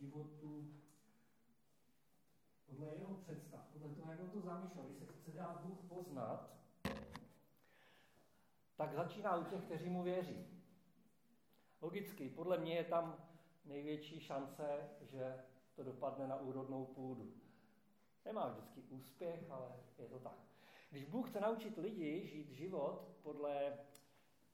životu podle jeho představ, podle toho, jak on to zamýšlel, když se chce dát Bůh poznat, tak začíná u těch, kteří mu věří. Logicky, podle mě je tam největší šance, že to dopadne na úrodnou půdu. Nemá vždycky úspěch, ale je to tak. Když Bůh chce naučit lidi žít život podle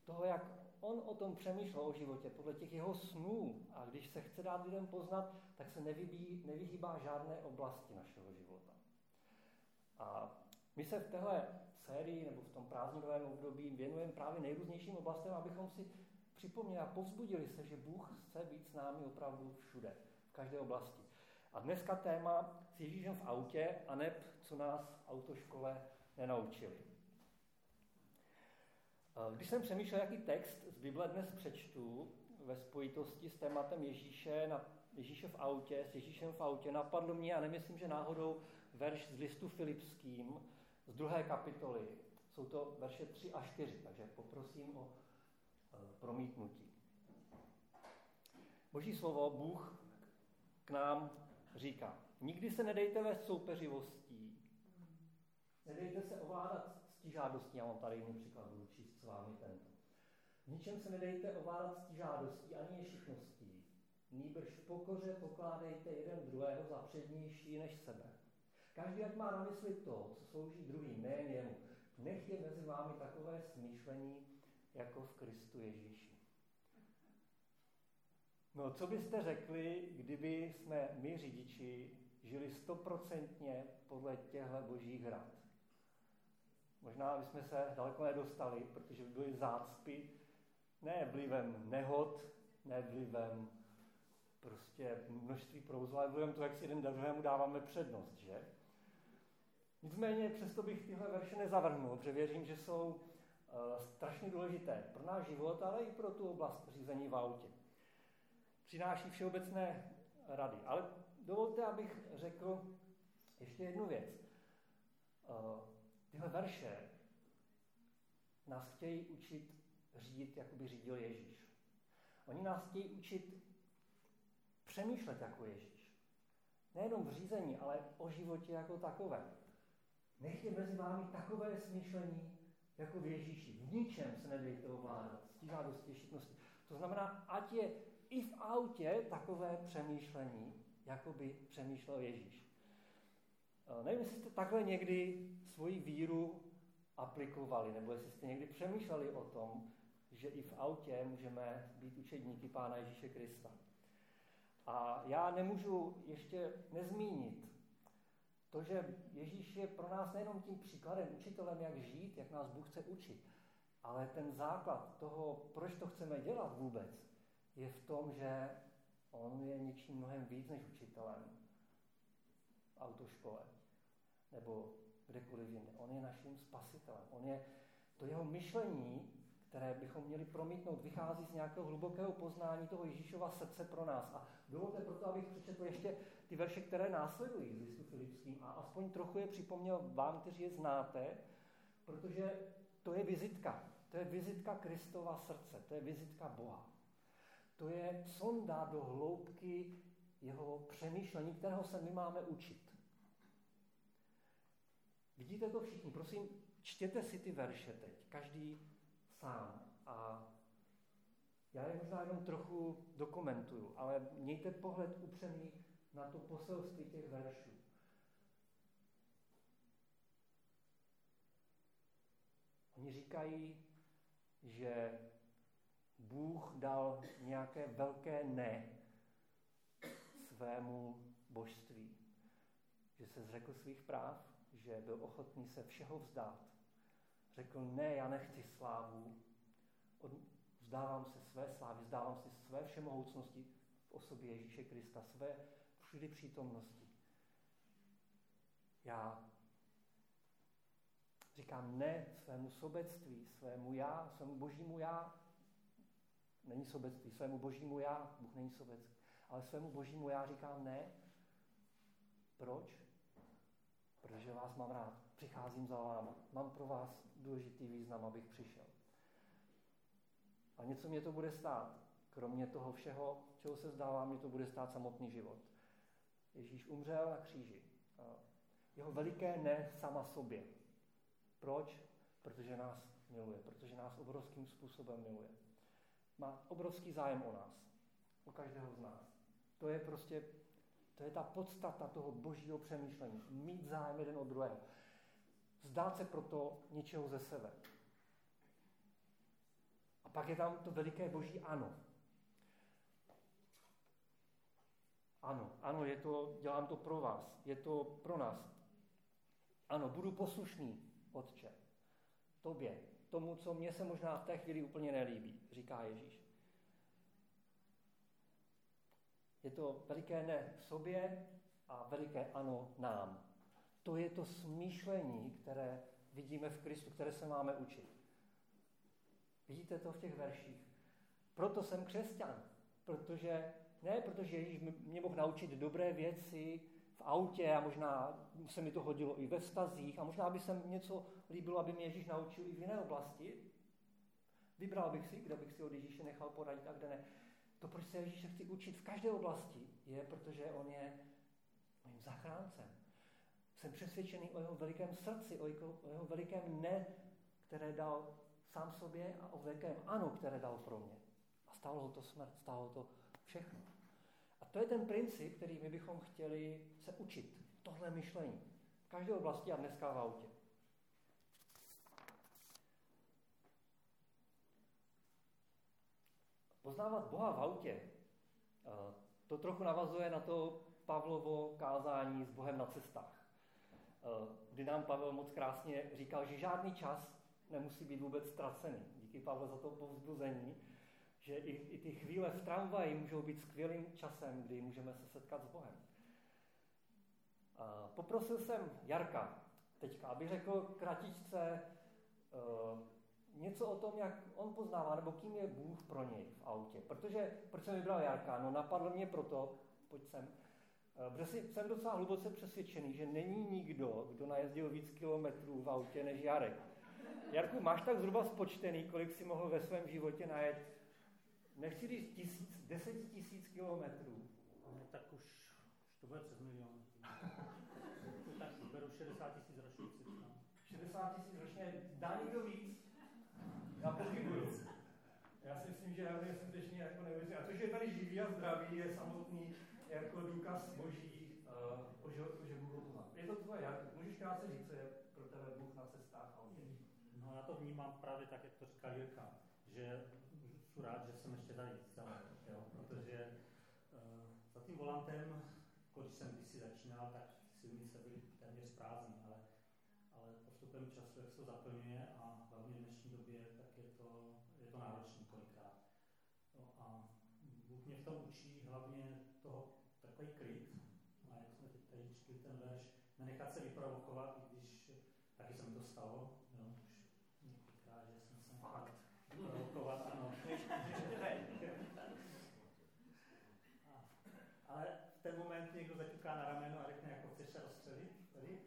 toho, jak on o tom přemýšlel o životě, podle těch jeho snů, a když se chce dát lidem poznat, tak se nevybí, nevyhýbá žádné oblasti našeho života. A my se v téhle sérii nebo v tom prázdninovém období věnujeme právě nejrůznějším oblastem, abychom si připomněli a povzbudili se, že Bůh chce být s námi opravdu všude, v každé oblasti. A dneska téma s Ježíšem v autě a neb, co nás v autoškole nenaučili. Když jsem přemýšlel, jaký text z Bible dnes přečtu ve spojitosti s tématem Ježíše, na Ježíše v autě, s Ježíšem v autě, napadlo mě, a nemyslím, že náhodou, verš z listu Filipským z druhé kapitoly. Jsou to verše 3 a 4, takže poprosím o e, promítnutí. Boží slovo, Bůh k nám říká, nikdy se nedejte ve soupeřivostí, nedejte se ovládat stižádostí, já mám tady jiný příklad, s vámi tento. V ničem se nedejte ovládat stižádostí ani ješitností, nýbrž v pokoře pokládejte jeden druhého za přednější než sebe. Každý, jak má na mysli to, co slouží druhým, nejen jemu, nech je mezi vámi takové smýšlení, jako v Kristu Ježíši. No, co byste řekli, kdyby jsme my řidiči žili stoprocentně podle těchto božích rad? Možná bychom se daleko nedostali, protože by byly zácpy, ne vlivem nehod, ne vlivem prostě množství provozu, ale vlivem toho, jak si jeden druhému dáváme přednost, že? Nicméně přesto bych tyhle verše nezavrhnul, protože věřím, že jsou uh, strašně důležité pro náš život, ale i pro tu oblast řízení v autě. Přináší všeobecné rady. Ale dovolte, abych řekl ještě jednu věc. Uh, tyhle verše nás chtějí učit řídit, jako by řídil Ježíš. Oni nás chtějí učit přemýšlet jako Ježíš. Nejenom v řízení, ale o životě jako takovém. Nech mezi vámi takové smýšlení, jako v Ježíši. V ničem se nedejte ovládat, stížádosti, šitnosti. To znamená, ať je i v autě takové přemýšlení, jako by přemýšlel Ježíš. Eh, nevím, jestli jste takhle někdy svoji víru aplikovali, nebo jestli jste někdy přemýšleli o tom, že i v autě můžeme být učedníky Pána Ježíše Krista. A já nemůžu ještě nezmínit to, že Ježíš je pro nás nejenom tím příkladem, učitelem, jak žít, jak nás Bůh chce učit, ale ten základ toho, proč to chceme dělat vůbec, je v tom, že on je něčím mnohem víc než učitelem v autoškole nebo kdekoliv jinde. On je naším spasitelem. On je, to jeho myšlení, které bychom měli promítnout, vychází z nějakého hlubokého poznání toho Ježíšova srdce pro nás. A dovolte proto, abych přečetl ještě ty verše, které následují z listu Filipským a aspoň trochu je připomněl vám, kteří je znáte, protože to je vizitka. To je vizitka Kristova srdce, to je vizitka Boha. To je sonda do hloubky jeho přemýšlení, kterého se my máme učit. Vidíte to všichni? Prosím, čtěte si ty verše teď, každý sám. A já je možná jenom trochu dokumentuju, ale mějte pohled upřený na to poselství těch veršů. Oni říkají, že Bůh dal nějaké velké ne svému božství. Že se zřekl svých práv, že byl ochotný se všeho vzdát. Řekl, ne, já nechci slávu, vzdávám se své slávy, vzdávám si své všemohoucnosti v osobě Ježíše Krista, své všudy přítomnosti. Já říkám ne svému sobectví, svému já, svému božímu já. Není sobectví, svému božímu já, Bůh není sobecký. Ale svému božímu já říkám ne. Proč? Protože vás mám rád, přicházím za váma, mám pro vás důležitý význam, abych přišel. A něco mě to bude stát. kromě toho všeho, čeho se zdává, mě to bude stát samotný život. Ježíš umřel na kříži. Jeho veliké ne sama sobě. Proč? Protože nás miluje, protože nás obrovským způsobem miluje. Má obrovský zájem o nás, o každého z nás. To je prostě, to je ta podstata toho božího přemýšlení. Mít zájem jeden od druhého. Zdát se proto něčeho ze sebe. A pak je tam to veliké boží ano. Ano, ano, je to, dělám to pro vás, je to pro nás. Ano, budu poslušný, Otče, tobě, tomu, co mně se možná v té chvíli úplně nelíbí, říká Ježíš. Je to veliké ne sobě a veliké ano nám. To je to smýšlení, které vidíme v Kristu, které se máme učit. Vidíte to v těch verších? Proto jsem křesťan, protože ne, protože Ježíš mě mohl naučit dobré věci v autě a možná se mi to hodilo i ve vztazích a možná by se něco líbilo, aby mě Ježíš naučil i v jiné oblasti. Vybral bych si, kde bych si od Ježíše nechal poradit a kde ne. To, proč se Ježíše chci učit v každé oblasti, je, protože on je mým zachráncem. Jsem přesvědčený o jeho velikém srdci, o jeho, o jeho velikém ne, které dal sám sobě a o velikém ano, které dal pro mě. A stálo ho to smrt, stálo to všechno. A to je ten princip, který my bychom chtěli se učit. Tohle myšlení. V každé oblasti a dneska v autě. Poznávat Boha v autě, to trochu navazuje na to Pavlovo kázání s Bohem na cestách. Kdy nám Pavel moc krásně říkal, že žádný čas nemusí být vůbec ztracený. Díky Pavle za to povzbuzení, že i, i ty chvíle v tramvaji můžou být skvělým časem, kdy můžeme se setkat s Bohem. A poprosil jsem Jarka teďka, aby řekl kratičce něco o tom, jak on poznává, nebo kým je Bůh pro něj v autě. Protože, proč jsem vybral Jarka? No napadlo mě proto, pojď sem, uh, protože jsem docela hluboce přesvědčený, že není nikdo, kdo najezdil víc kilometrů v autě než Jarek. Jarku, máš tak zhruba spočtený, kolik si mohl ve svém životě najet nechci říct tisíc, deset tisíc kilometrů. No, tak už, už to bude přes milion. tak beru 60 tisíc ročně. 60 tisíc ročně, dá někdo víc? Já pochybuju. Já si myslím, že já je skutečně jako neuvěří. A to, že je tady živý a zdravý, je samotný jako důkaz boží, uh, že, že Bůh to Je to tvoje, jak můžeš krátce říct, co je pro tebe Bůh na cestách a No já to vnímám právě tak, jak to říká Jirka, že jsem rád, že jsem ještě tady jo, protože uh, za tím volantem, když jsem kdysi začínal, tak silnice byly téměř prázdné, ale, ale postupem času, jak se to zaplňuje a hlavně v dnešní době, tak je to, je to náročné kolikrát. No a Bůh mě v tom učí hlavně toho takový klid, a jak jsme teď tady četli ten verš, nenechat se vyprovokovat, i když taky se mi to stalo, jo, už několikrát, že jsem se fakt vyprovokovat, ano, ale v ten moment někdo zaťuká na rameno a řekne, jako chceš se rozstřelit tady.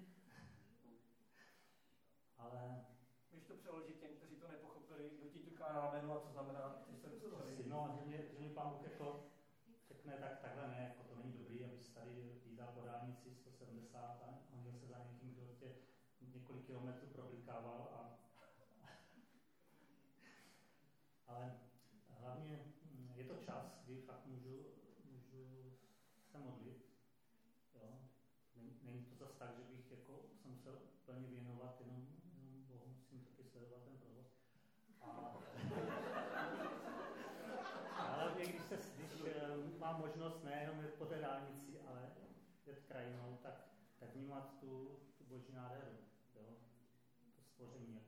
Ale... Když to přeložit těm, kteří to nepochopili, kdo ti ťuká a co znamená, že se rozstřelit. No, že mě, že mě pán Bůh jako řekne, tak takhle ne, jako to není dobrý, abys tady jízdal po dálnici 170 a honil se za někým, kdo tě několik kilometrů problikával a ale hlavně mm, je to čas, kdy fakt můžu, můžu se modlit. Jo? Není, to zase tak, že bych jako se musel plně věnovat jenom, jenom Bohu, musím taky sledovat ten provoz. A, ale když, se, když eh, mám možnost nejenom jít po té dálnici, ale jet krajinou, tak, tak vnímat tu, tu boží nádheru. Jo? To stvoření, jak,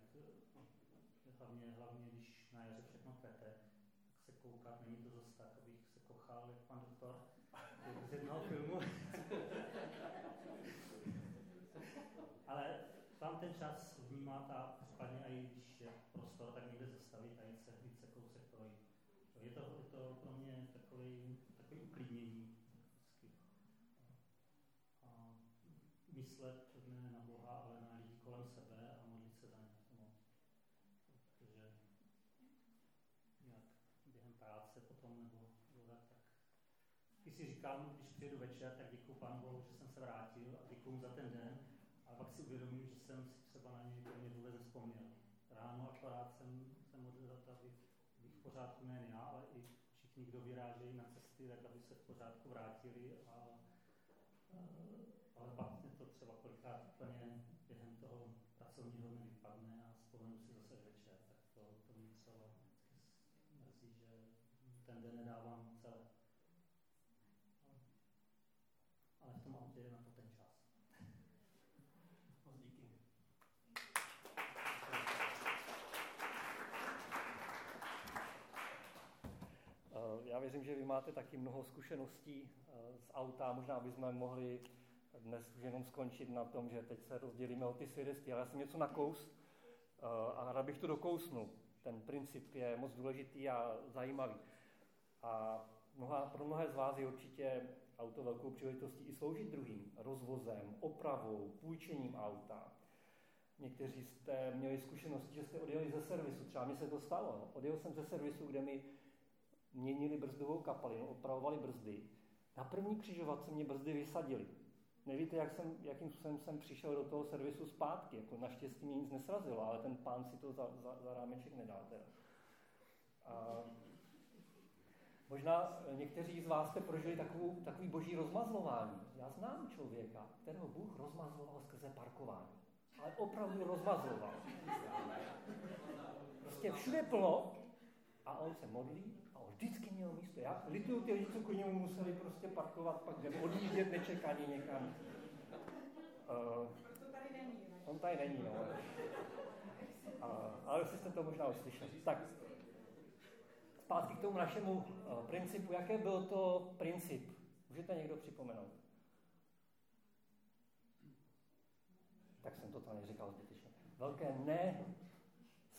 hlavně, hlavně když na jaře všechno kvete, koukat, není to zase tak, abych se kochal jak pan doktor z jednoho filmu. Ale tam ten čas vnímat a případně i když je prostor, tak někde zastavit a jít se, jít se kousek projít. Je to, je to pro mě takový uklidnění. A myslet ne na Boha, ale na lidi kolem sebe a modlit se za ně. Protože práce potom nebo taky si říkám, když přijedu večer, tak děkuji Pánu Bohu, že jsem se vrátil a děkuji za ten den. A pak si uvědomím, že jsem si třeba na něj mě vůbec nespomněl. Ráno akorát jsem se modlil za to, abych, abych v nejen já, ale i všichni, kdo vyrážejí na cesty, tak aby se v pořádku vrátili. A, eh, ale pak mě to třeba kolikrát úplně během toho pracovního dne vypadne a vzpomenu si zase večer. Tak to, to mě třeba mrzí, že ten den nedávám věřím, že vy máte taky mnoho zkušeností eh, z auta. Možná bychom mohli dnes už jenom skončit na tom, že teď se rozdělíme o ty svědectví. Ale já jsem něco nakous eh, a rád bych to dokousnul. Ten princip je moc důležitý a zajímavý. A mnoha, pro mnohé z vás je určitě auto velkou příležitostí i sloužit druhým. Rozvozem, opravou, půjčením auta. Někteří jste měli zkušenosti, že jste odjeli ze servisu. Třeba mně se to stalo. Odjel jsem ze servisu, kde mi měnili brzdovou kapalinu, opravovali brzdy. Na první křižovatce mě brzdy vysadili. Nevíte, jak jsem, jakým způsobem jsem přišel do toho servisu zpátky. Jako naštěstí mě nic nesrazilo, ale ten pán si to za, za, za rámeček nedal. Teda. A možná někteří z vás jste prožili takovou, takový boží rozmazlování. Já znám člověka, kterého Bůh rozmazloval skrze parkování. Ale opravdu rozmazloval. Prostě všude plno a on se modlí vždycky měl místo. Já lituju ty lidi, co koně museli prostě parkovat pak nebo odjíždět nečekaně někam. Uh, on tady není, no. Uh, ale už jste to možná uslyšeli. Tak, zpátky k tomu našemu uh, principu. Jaké byl to princip? Můžete někdo připomenout? Tak jsem to tam neříkal zbytečně. Velké ne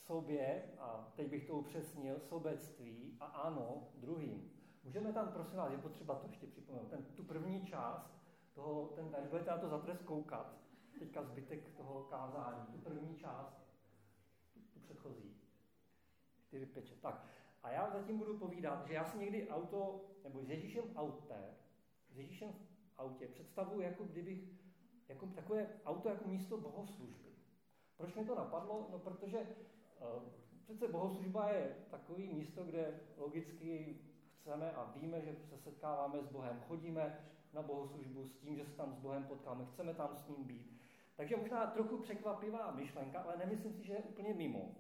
sobě, a teď bych to upřesnil, sobectví a ano druhým. Můžeme tam, prosím vás, je potřeba to ještě připomenout, ten, tu první část, toho, ten, až budete na to za koukat, teďka zbytek toho kázání, tu první část, tu, tu předchozí, čtyři peče. Tak, a já zatím budu povídat, že já si někdy auto, nebo s Ježíšem auté, s Ježíšem v autě představuji, jako kdybych, jako takové auto jako místo bohoslužby. Proč mi to napadlo? No, protože Přece bohoslužba je takový místo, kde logicky chceme a víme, že se setkáváme s Bohem. Chodíme na bohoslužbu s tím, že se tam s Bohem potkáme, chceme tam s ním být. Takže možná trochu překvapivá myšlenka, ale nemyslím si, že je úplně mimo.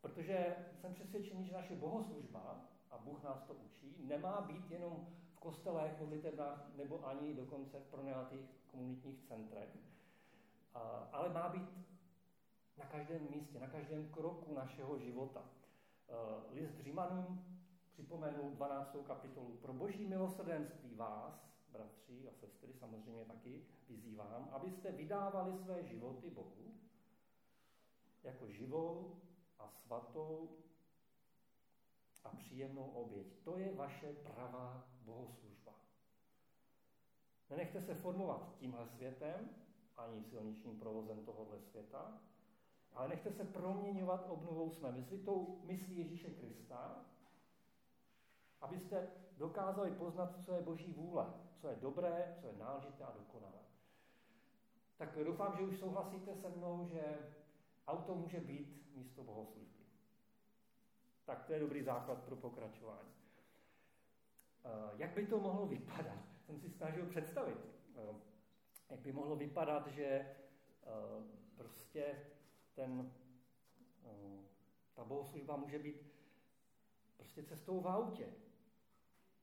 Protože jsem přesvědčený, že naše bohoslužba, a Bůh nás to učí, nemá být jenom v kostelech, modlitebnách nebo ani dokonce v pronajatých komunitních centrech, ale má být na každém místě, na každém kroku našeho života. Eh, list Římanům připomenu 12. kapitolu. Pro boží milosrdenství vás, bratři a sestry, samozřejmě taky vyzývám, abyste vydávali své životy Bohu jako živou a svatou a příjemnou oběť. To je vaše pravá bohoslužba. Nenechte se formovat tímhle světem, ani silničním provozem tohohle světa, ale nechte se proměňovat obnovou své mysli, tou myslí Ježíše Krista, abyste dokázali poznat, co je Boží vůle, co je dobré, co je náležité a dokonalé. Tak doufám, že už souhlasíte se mnou, že auto může být místo bohoslužby. Tak to je dobrý základ pro pokračování. Eh, jak by to mohlo vypadat? Jsem si snažil představit, eh, jak by mohlo vypadat, že eh, prostě ten, eh, ta bohoslužba může být prostě cestou v autě.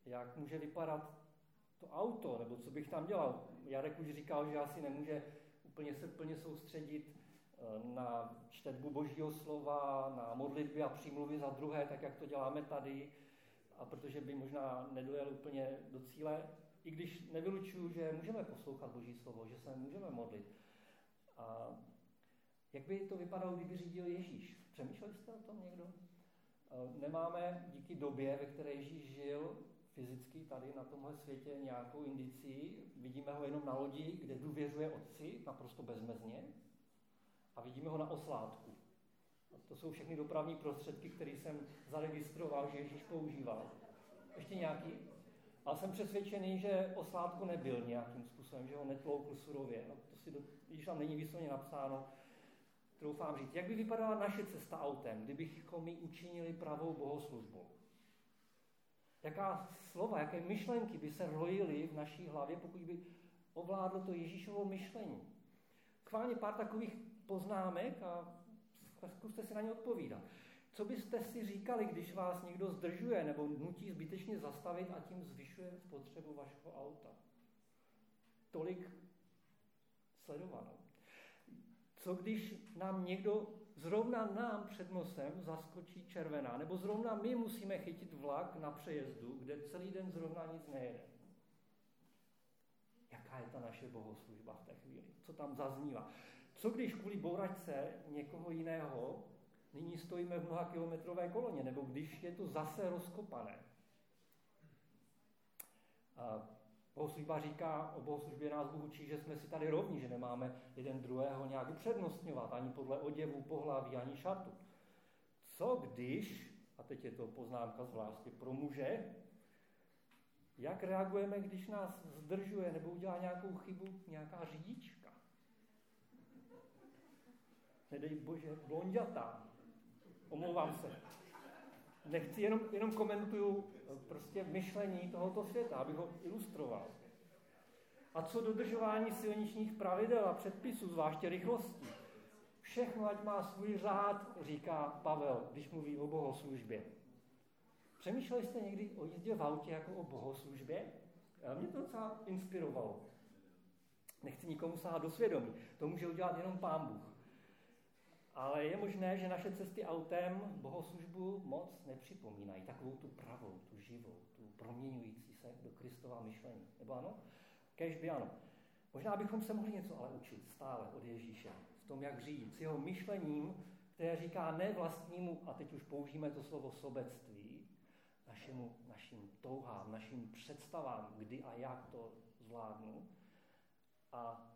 Jak může vypadat to auto, nebo co bych tam dělal. Jarek už říkal, že asi nemůže úplně se plně soustředit eh, na čtetbu božího slova, na modlitby a přímluvy za druhé, tak jak to děláme tady, a protože by možná nedojel úplně do cíle, i když nevylučuju, že můžeme poslouchat boží slovo, že se můžeme modlit. A jak by to vypadalo, kdyby řídil Ježíš? Přemýšleli jste o tom někdo? Eh, nemáme díky době, ve které Ježíš žil fyzicky tady na tomhle světě nějakou indicii. Vidíme ho jenom na lodi, kde důvěřuje Otci naprosto bezmezně a vidíme ho na oslátku. To jsou všechny dopravní prostředky, které jsem zaregistroval, že Ježíš používal. Ještě nějaký? Ale jsem přesvědčený, že oslátko nebyl nějakým způsobem, že ho netloukl surově. No, to si do, když tam není výslovně napsáno, troufám říct. Jak by vypadala naše cesta autem, kdybychom mi učinili pravou bohoslužbou? Jaká slova, jaké myšlenky by se rojily v naší hlavě, pokud by ovládlo to Ježíšovo myšlení? Schválně pár takových poznámek a zkuste si na ně odpovídat. Co byste si říkali, když vás někdo zdržuje nebo nutí zbytečně zastavit a tím zvyšuje spotřebu vašeho auta? Tolik sledovanou. Co když nám někdo, zrovna nám před nosem zaskočí červená, nebo zrovna my musíme chytit vlak na přejezdu, kde celý den zrovna nic nejede? Jaká je ta naše bohoslužba v té chvíli? Co tam zaznívá? Co když kvůli bouračce někoho jiného nyní stojíme v mnoha kilometrové koloně, nebo když je to zase rozkopané? A bohoslužba říká, o bohoslužbě nás Bůh učí, že jsme si tady rovni, že nemáme jeden druhého nějak upřednostňovat, ani podle oděvu, pohlaví, ani šatu. Co když, a teď je to poznámka zvláště pro muže, jak reagujeme, když nás zdržuje nebo udělá nějakou chybu nějaká řidička? Nedej bože, blondětá. Omlouvám se. Nechci, jenom, jenom komentuju eh, prostě myšlení tohoto světa, abych ho ilustroval. A co dodržování silničních pravidel a předpisů, zvláště rychlosti? Všechno, ať má svůj řád, říká Pavel, když mluví o bohoslužbě. Přemýšleli jste někdy o jízdě v autě jako o bohoslužbě? Mě to docela inspirovalo. Nechci nikomu sahat do svědomí. To může udělat jenom pán Bůh. Ale je možné, že naše cesty autem bohoslužbu moc nepřipomínají. Takovou tu pravou, tu živou, tu proměňující se do Kristova myšlení. Nebo ano? Kež by ano. Možná bychom se mohli něco ale učit stále od Ježíše. V tom, jak žít. S jeho myšlením, které říká ne vlastnímu, a teď už použijeme to slovo sobectví, našemu, našim touhám, našim představám, kdy a jak to zvládnu. A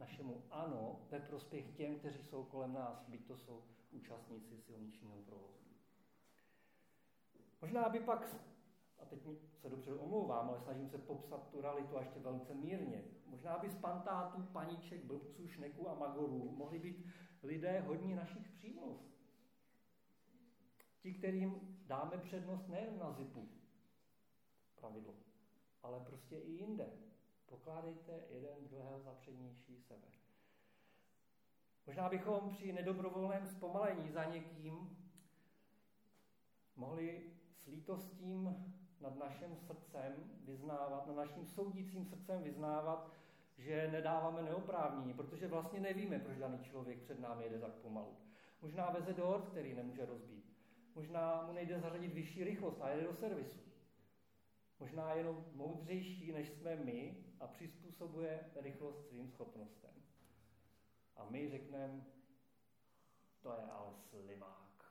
našemu ano ve prospěch těm, kteří jsou kolem nás, byť to jsou účastníci silničního provozu. Možná by pak, a teď se dobře omlouvám, ale snažím se popsat tu realitu a ještě velice mírně, možná by z pantátů, paníček, blbců, šneků a magorů mohli být lidé hodní našich přímluv. Ti, kterým dáme přednost nejen na zipu, pravidlo, ale prostě i jinde. Pokládejte jeden druhého za přednější sebe. Možná bychom při nedobrovolném zpomalení za někým mohli s lítostím nad naším srdcem vyznávat, nad naším soudícím srdcem vyznávat, že nedáváme neoprávnění, protože vlastně nevíme, proč daný člověk před námi jede tak pomalu. Možná veze dort, který nemůže rozbít. Možná mu nejde zařadit vyšší rychlost a jede do servisu. Možná jenom moudřejší, než jsme my a přizpůsobuje rychlost svým schopnostem. A my řekneme, to je ale slimák.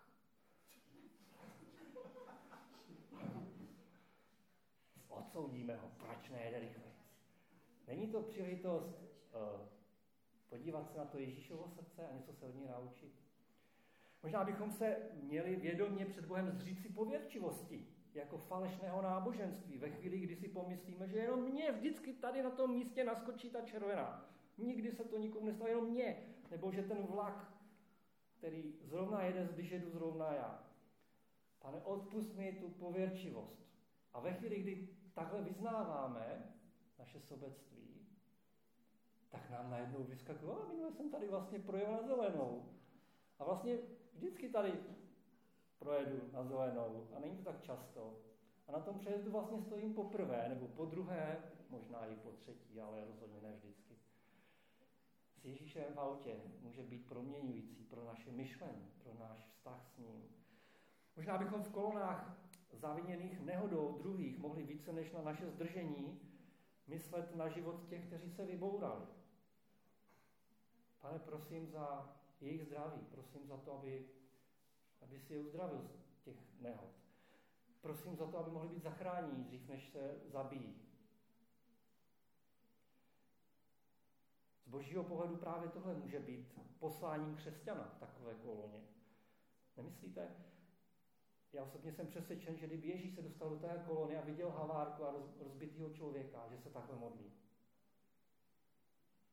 Odsoudíme ho, proč nejde rychleji. Není to příležitost uh, podívat se na to Ježíšovo srdce a něco se od něj naučit? Možná bychom se měli vědomě před Bohem zříct si pověrčivosti jako falešného náboženství. Ve chvíli, kdy si pomyslíme, že jenom mě vždycky tady na tom místě naskočí ta červená. Nikdy se to nikomu nestalo, jenom mě. Nebo že ten vlak, který zrovna jede, když jedu zrovna já. Pane, odpust mi tu pověrčivost. A ve chvíli, kdy takhle vyznáváme naše sobectví, tak nám najednou vyskakuje, minule jsem tady vlastně projel na zelenou. A vlastně vždycky tady projedu na zelenou a není to tak často. A na tom přejezdu vlastně stojím poprvé nebo po druhé, možná i po třetí, ale rozhodně ne vždycky. S Ježíšem v autě může být proměňující pro naše myšlení, pro náš vztah s ním. Možná bychom v kolonách zaviněných nehodou druhých mohli více než na naše zdržení myslet na život těch, kteří se vybourali. Pane, prosím za jejich zdraví, prosím za to, aby aby si je uzdravil z těch nehod. Prosím za to, aby mohli být zachráněni dřív, než se zabijí. Z božího pohledu právě tohle může být posláním křesťana v takové koloně. Nemyslíte? já osobně jsem přesvědčen, že kdyby Ježíš se dostal do té kolony a viděl havárku a rozbitého člověka, že se takhle modlí.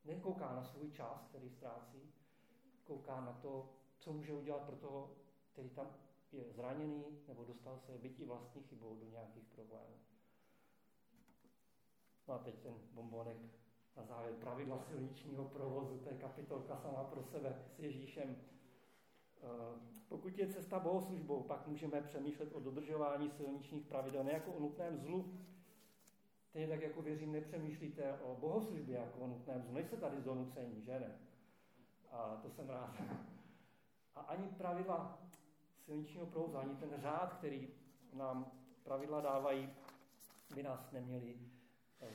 Nekouká na svůj čas, který ztrácí, kouká na to, co může udělat pro toho, který tam je zraněný nebo dostal se bytí vlastní chybou do nějakých problémů. No a teď ten bombonek na závěr pravidla silničního provozu, to je kapitolka sama pro sebe s Ježíšem. Eh, pokud je cesta bohoslužbou, pak můžeme přemýšlet o dodržování silničních pravidel, ne jako o nutném zlu. Teď tak jako věřím, nepřemýšlíte o bohoslužbě jako o nutném zlu. Nejste tady donucení, že ne? A to jsem rád. A ani pravidla silničního provozu, ani ten řád, který nám pravidla dávají, by nás neměli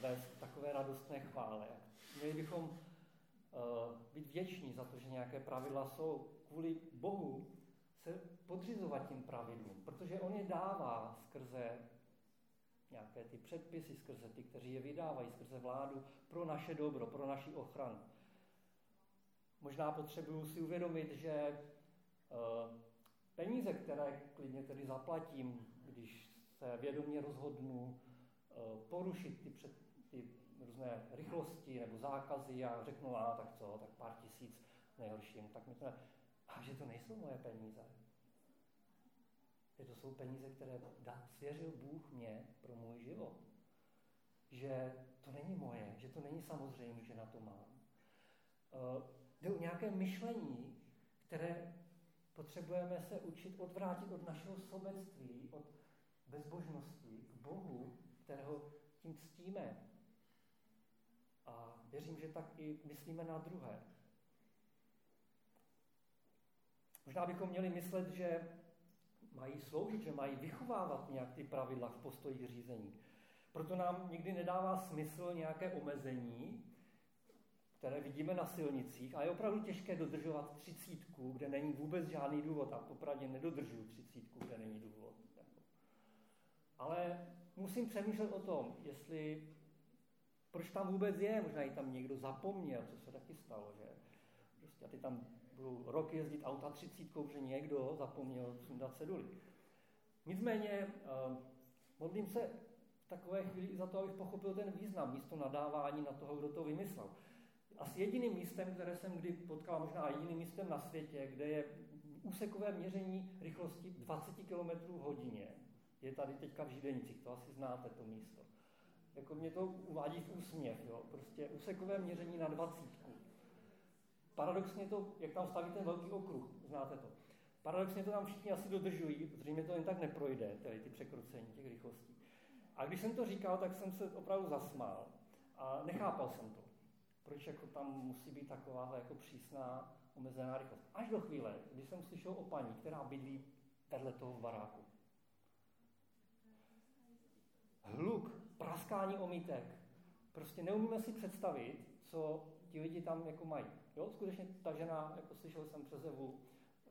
vést takové radostné chvále. Měli bychom uh, být vděční za to, že nějaké pravidla jsou. Kvůli Bohu se podřizovat tím pravidlům, protože On je dává skrze nějaké ty předpisy, skrze ty, kteří je vydávají, skrze vládu, pro naše dobro, pro naši ochranu. Možná potřebuju si uvědomit, že uh, peníze, které klidně tedy zaplatím, když se vědomě rozhodnu Eh, porušit ty, před, ty různé rychlosti nebo zákazy a řeknu, a tak co, tak pár tisíc nejhorším, tak mi to ne... A že to nejsou moje peníze. Že to jsou peníze, které dá, svěřil Bůh mě pro můj život. Že to není moje, že to není samozřejmé, že na to mám. Uh, jde o nějaké myšlení, které potřebujeme se učit odvrátit od našeho sobectví, od bezbožnosti k Bohu, kterého tím ctíme. A věřím, že tak i myslíme na druhé. Možná bychom měli myslet, že mají sloužit, že mají vychovávat nějak ty pravidla v postoji řízení. Proto nám nikdy nedává smysl nějaké omezení, které vidíme na silnicích a je opravdu těžké dodržovat třicítku, kde není vůbec žádný důvod a popravdě nedodržuju třicítku, kde není důvod. Ale musím přemýšlet o tom, jestli, proč tam vůbec je, možná i tam někdo zapomněl, co se taky stalo, že prostě a ty tam budou rok jezdit auta třicítkou, že někdo zapomněl sundat seduly. Nicméně uh, modlím se takové chvíli za to, abych pochopil ten význam, místo nadávání na toho, kdo to vymyslel. Asi jediným místem, které jsem kdy potkal, možná jediným místem na světě, kde je úsekové měření rychlosti 20 km hodině, je tady teďka v Židenicích, to asi znáte to místo. Jako mě to uvádí v úsměv, jo? prostě úsekové měření na dvacítku. Paradoxně to, jak tam staví ten velký okruh, znáte to. Paradoxně to tam všichni asi dodržují, protože mě to jen tak neprojde, tedy ty překrucení těch rychlostí. A když jsem to říkal, tak jsem se opravdu zasmál a nechápal jsem to. Proč jako tam musí být taková jako přísná omezená rychlost. Až do chvíle, kdy jsem slyšel o paní, která bydlí vedle toho baráku hluk, praskání omítek. Prostě neumíme si představit, co ti lidi tam jako mají. Jo, skutečně ta žena, jako slyšel jsem přes Evu,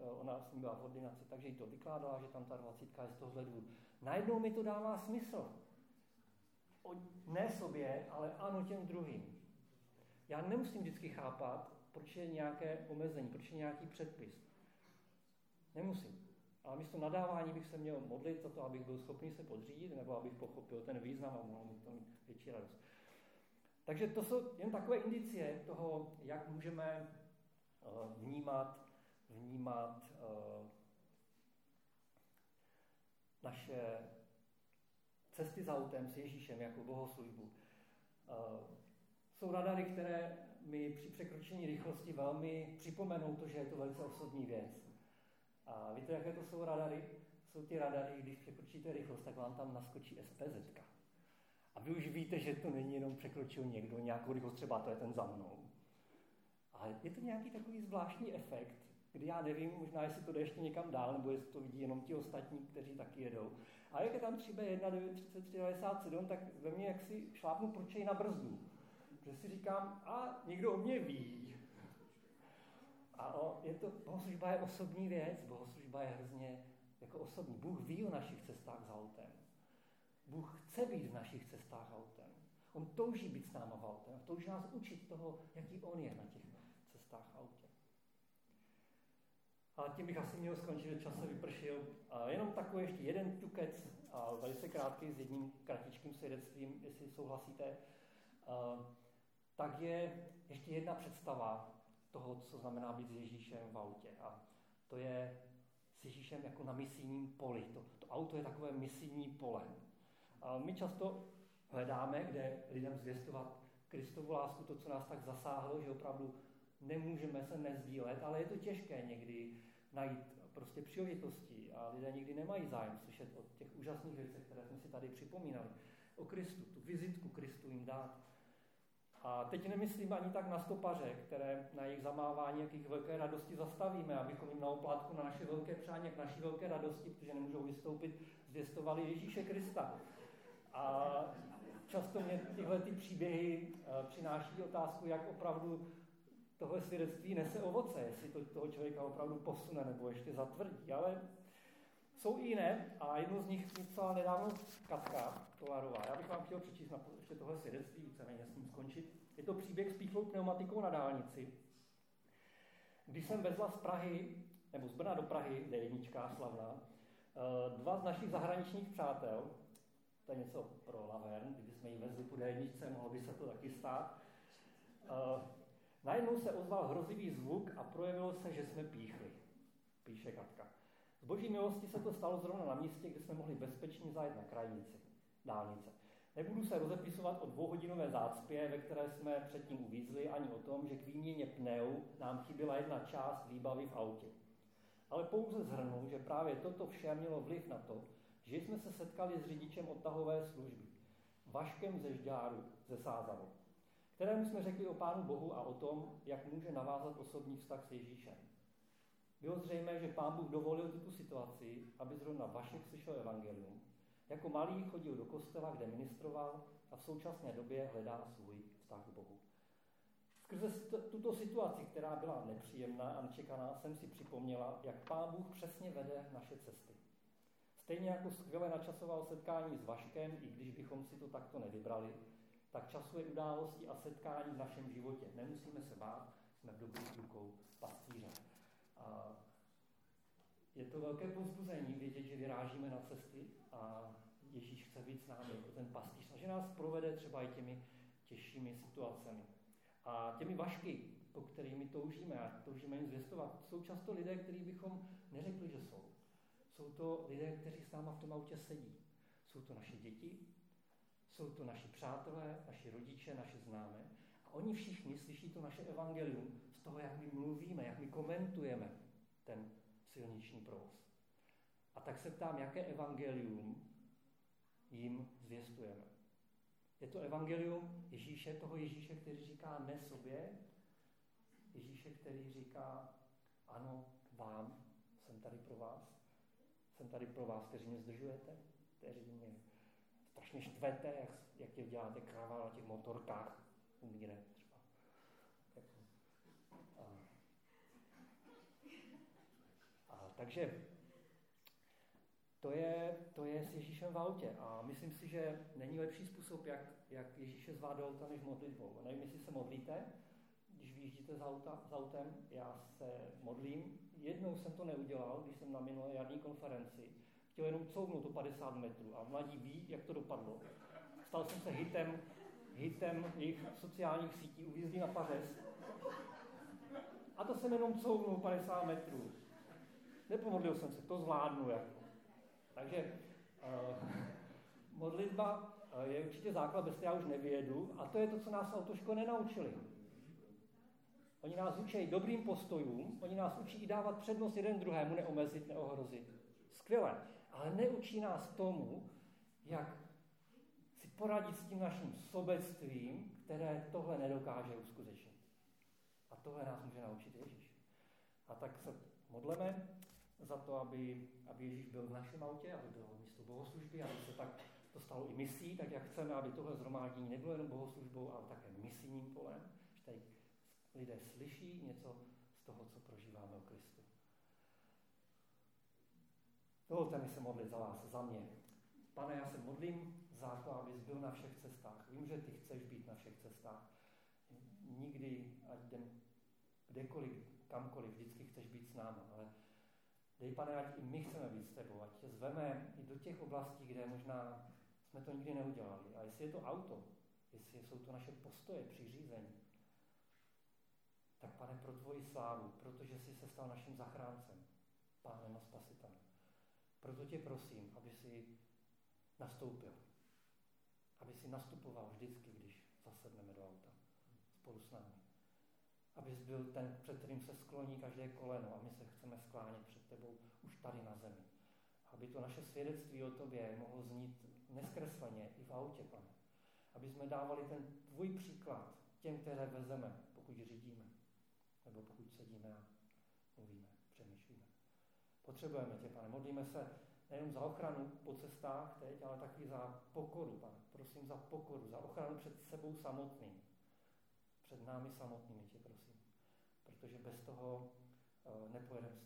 eh, ona s ní byla v ordinaci, takže jí to vykládala, že tam ta dvacítka je z toho důvodu. Najednou mi to dává smysl. O, ne sobě, ale ano těm druhým. Já nemusím vždycky chápat, proč je nějaké omezení, proč je nějaký předpis. Nemusím. A místo nadávání bych se měl modlit za to, abych byl schopný se podřídit, nebo abych pochopil ten význam a mohl mít větší radost. Takže to jsou jen takové indicie toho, jak můžeme eh, vnímat, vnímat eh, naše cesty za autem s Ježíšem jako bohoslužbu. Jsou radary, které mi při překročení rychlosti velmi připomenou to, že je to velice osobní věc. A víte, jaké to jsou radary? Jsou ty radary, když překročíte rychlost, tak vám tam naskočí SPZ. A vy už víte, že to není jenom překročil někdo nějakou rychlost, třeba to je ten za mnou. Ale je to nějaký takový zvláštní efekt, kdy já nevím, možná jestli to jde ještě někam dál, nebo jestli to vidí jenom ti ostatní, kteří taky jedou. A jak je tam 3B1, 933, 97, tak ve mně jaksi šlápnu pročej na brzdu. Protože si říkám, a někdo o mě ví, a o, je to, bohoslužba je osobní věc, bohoslužba je hrozně jako osobní. Bůh ví o našich cestách s autem. Bůh chce být v našich cestách autem. On touží být s náma v autem. Touží nás učit toho, jaký on je na těch cestách autem. A tím bych asi měl skončit, čas se vypršil. A jenom takový ještě jeden tukec, a velice krátký, s jedním kratičkým svědectvím, jestli souhlasíte. A, tak je ještě jedna představa toho, co znamená být s Ježíšem v autě. A to je s Ježíšem jako na misijním poli. To, to auto je takové misijní pole. A my často hledáme, kde lidem zvěstovat Kristovu lásku, to, co nás tak zasáhlo, že opravdu nemůžeme se nezdílet, ale je to těžké někdy najít prostě příležitosti a lidé nikdy nemají zájem slyšet o těch úžasných věcech, které jsme si tady připomínali. O Kristu, tu vizitku Kristu jim dát. A teď nemyslím ani tak na stopaře, které na jejich zamávání, jakých velké radosti zastavíme, abychom jim na oplátku na naše velké přání, k naší velké radosti, protože nemůžou vystoupit, zvěstovali Ježíše Krista. A často mě tyhle ty příběhy eh, přináší otázku, jak opravdu tohle svědectví nese ovoce, jestli to toho člověka opravdu posune nebo ještě zatvrdí. Ale jsou i jiné a jedno z nich mi psala nedávno Katka Kolarová. Já bych vám chtěl přečíst na ještě tohle svědectví, víceméně s ním skončit. Je to příběh s píchlou pneumatikou na dálnici. Když jsem vezla z Prahy, nebo z Brna do Prahy, D1 slavná, eh, dva z našich zahraničních přátel, to je něco pro Lavern, kdyby jsme ji vezli po D1, mohlo by se to taky stát, eh, najednou se ozval hrozivý zvuk a projevilo se, že jsme píchli, píše Katka. Z boží milosti se to stalo zrovna na místě, kde jsme mohli bezpečně zajet na krajnici, dálnice. Nebudu se rozepisovat o dvouhodinové zácpě, ve které jsme předtím uvízli, ani o tom, že k výměně pneu nám chyběla jedna část výbavy v autě. Ale pouze zhrnu, že právě toto vše mělo vliv na to, že jsme se setkali s řidičem odtahové služby, Vaškem ze Žďáru, ze Sázavo, kterému jsme řekli o Pánu Bohu a o tom, jak může navázat osobní vztah s Ježíšem. Bylo zřejmé, že Pán Bůh dovolil tuto situaci, aby zrovna Vašek slyšel evangelium. Jako malý chodil do kostela, kde ministroval a v současné době hledá svůj vztah k Bohu. Skrze tuto situaci, která byla nepříjemná a nečekaná, jsem si připomněla, jak Pán Bůh přesně vede naše cesty. Stejně jako skvěle načasoval setkání s Vaškem, i když bychom si to takto nevybrali, tak časuje události a setkání v našem životě. Nemusíme se bát, jsme v dobrých rukou pastýře. A je to velké pozbuzení vědět, že vyrážíme na cesty a Ježíš chce být s námi jako ten pastýř a že nás provede třeba i těmi těžšími situacemi. A těmi vašky, po kterými toužíme a toužíme jim zvěstovat, jsou často lidé, kteří bychom neřekli, že jsou. Jsou to lidé, kteří s náma v tom autě sedí. Jsou to naše děti, jsou to naši přátelé, naši rodiče, naše známé. Oni všichni slyší to naše evangelium z toho, jak my mluvíme, jak my komentujeme ten silniční provoz. A tak se ptám, jaké evangelium jim zvěstujeme. Je to evangelium Ježíše, toho Ježíše, který říká ne sobě, Ježíše, který říká ano, vám, jsem tady pro vás, jsem tady pro vás, kteří mě zdržujete, kteří mě strašně štvete, jak, jak tě děláte kráva na těch motorkách, umíre třeba. A, a, takže to je, to je s Ježíšem v autě. A myslím si, že není lepší způsob, jak, jak Ježíše zvát do auta, než modlitbou. Nevím, jestli se modlíte, když vyjíždíte z, auta, z autem. Já se modlím. Jednou jsem to neudělal, když jsem na minulé jarní konferenci chtěl jenom couvnout o 50 metrů. A mladí ví, jak to dopadlo. Stal jsem se hitem, hitem jejich sociálních sítí, uvízlý na pařez. A to jsem jenom couvnul 50 metrů. Nepomodlil jsem se, to zvládnu. Jako. Takže uh, modlitba uh, je určitě základ, bez já už nevědu, a to je to, co nás autoško nenaučili. Oni nás učí dobrým postojům, oni nás učí i dávat přednost jeden druhému, neomezit, neohrozit. Skvěle, ale neučí nás tomu, jak poradit s tím naším sobectvím, které tohle nedokáže uskutečnit. A tohle nás může naučit Ježíš. A tak se modleme za to, aby, aby Ježíš byl v našem autě, aby bylo místo bohoslužby, aby se tak to stalo i misí, tak jak chceme, aby tohle zhromáždění nebylo jenom bohoslužbou, ale také misijním polem, že tady lidé slyší něco z toho, co prožíváme o Kristu. Dovolte mi se modlit za vás, za mě. Pane, já se modlím za to, abys byl na všech cestách. Vím, že ty chceš být na všech cestách. Nikdy, ať jdem kdekoliv, kamkoliv, vždycky chceš být s námi, ale Dej, pane, ať i my chceme být s tebou, ať tě zveme i do těch oblastí, kde možná jsme to nikdy neudělali. A jestli je to auto, jestli jsou to naše postoje při řízení, tak pane, pro tvoji slávu, protože jsi se stal naším zachráncem, pánem a spasitelem. Proto tě prosím, aby si nastoupil. Aby si nastupoval vždycky, když zasedneme do auta spolu s námi. Abys byl ten, před kterým se skloní každé koleno a my se chceme sklánět před tebou už tady na zemi. Aby to naše svědectví o tobě mohlo znít neskresleně i v autě, pane. Aby jsme dávali ten tvůj příklad těm, které vezeme, pokud řídíme, nebo pokud sedíme a mluvíme, přemýšlíme. Potřebujeme tě, pane. Modlíme se nejen za ochranu po cestách teď, ale taky za pokoru, pane. Prosím za pokoru, za ochranu před sebou samotným. Před námi samotnými tě prosím. Protože bez toho uh, nepojedeme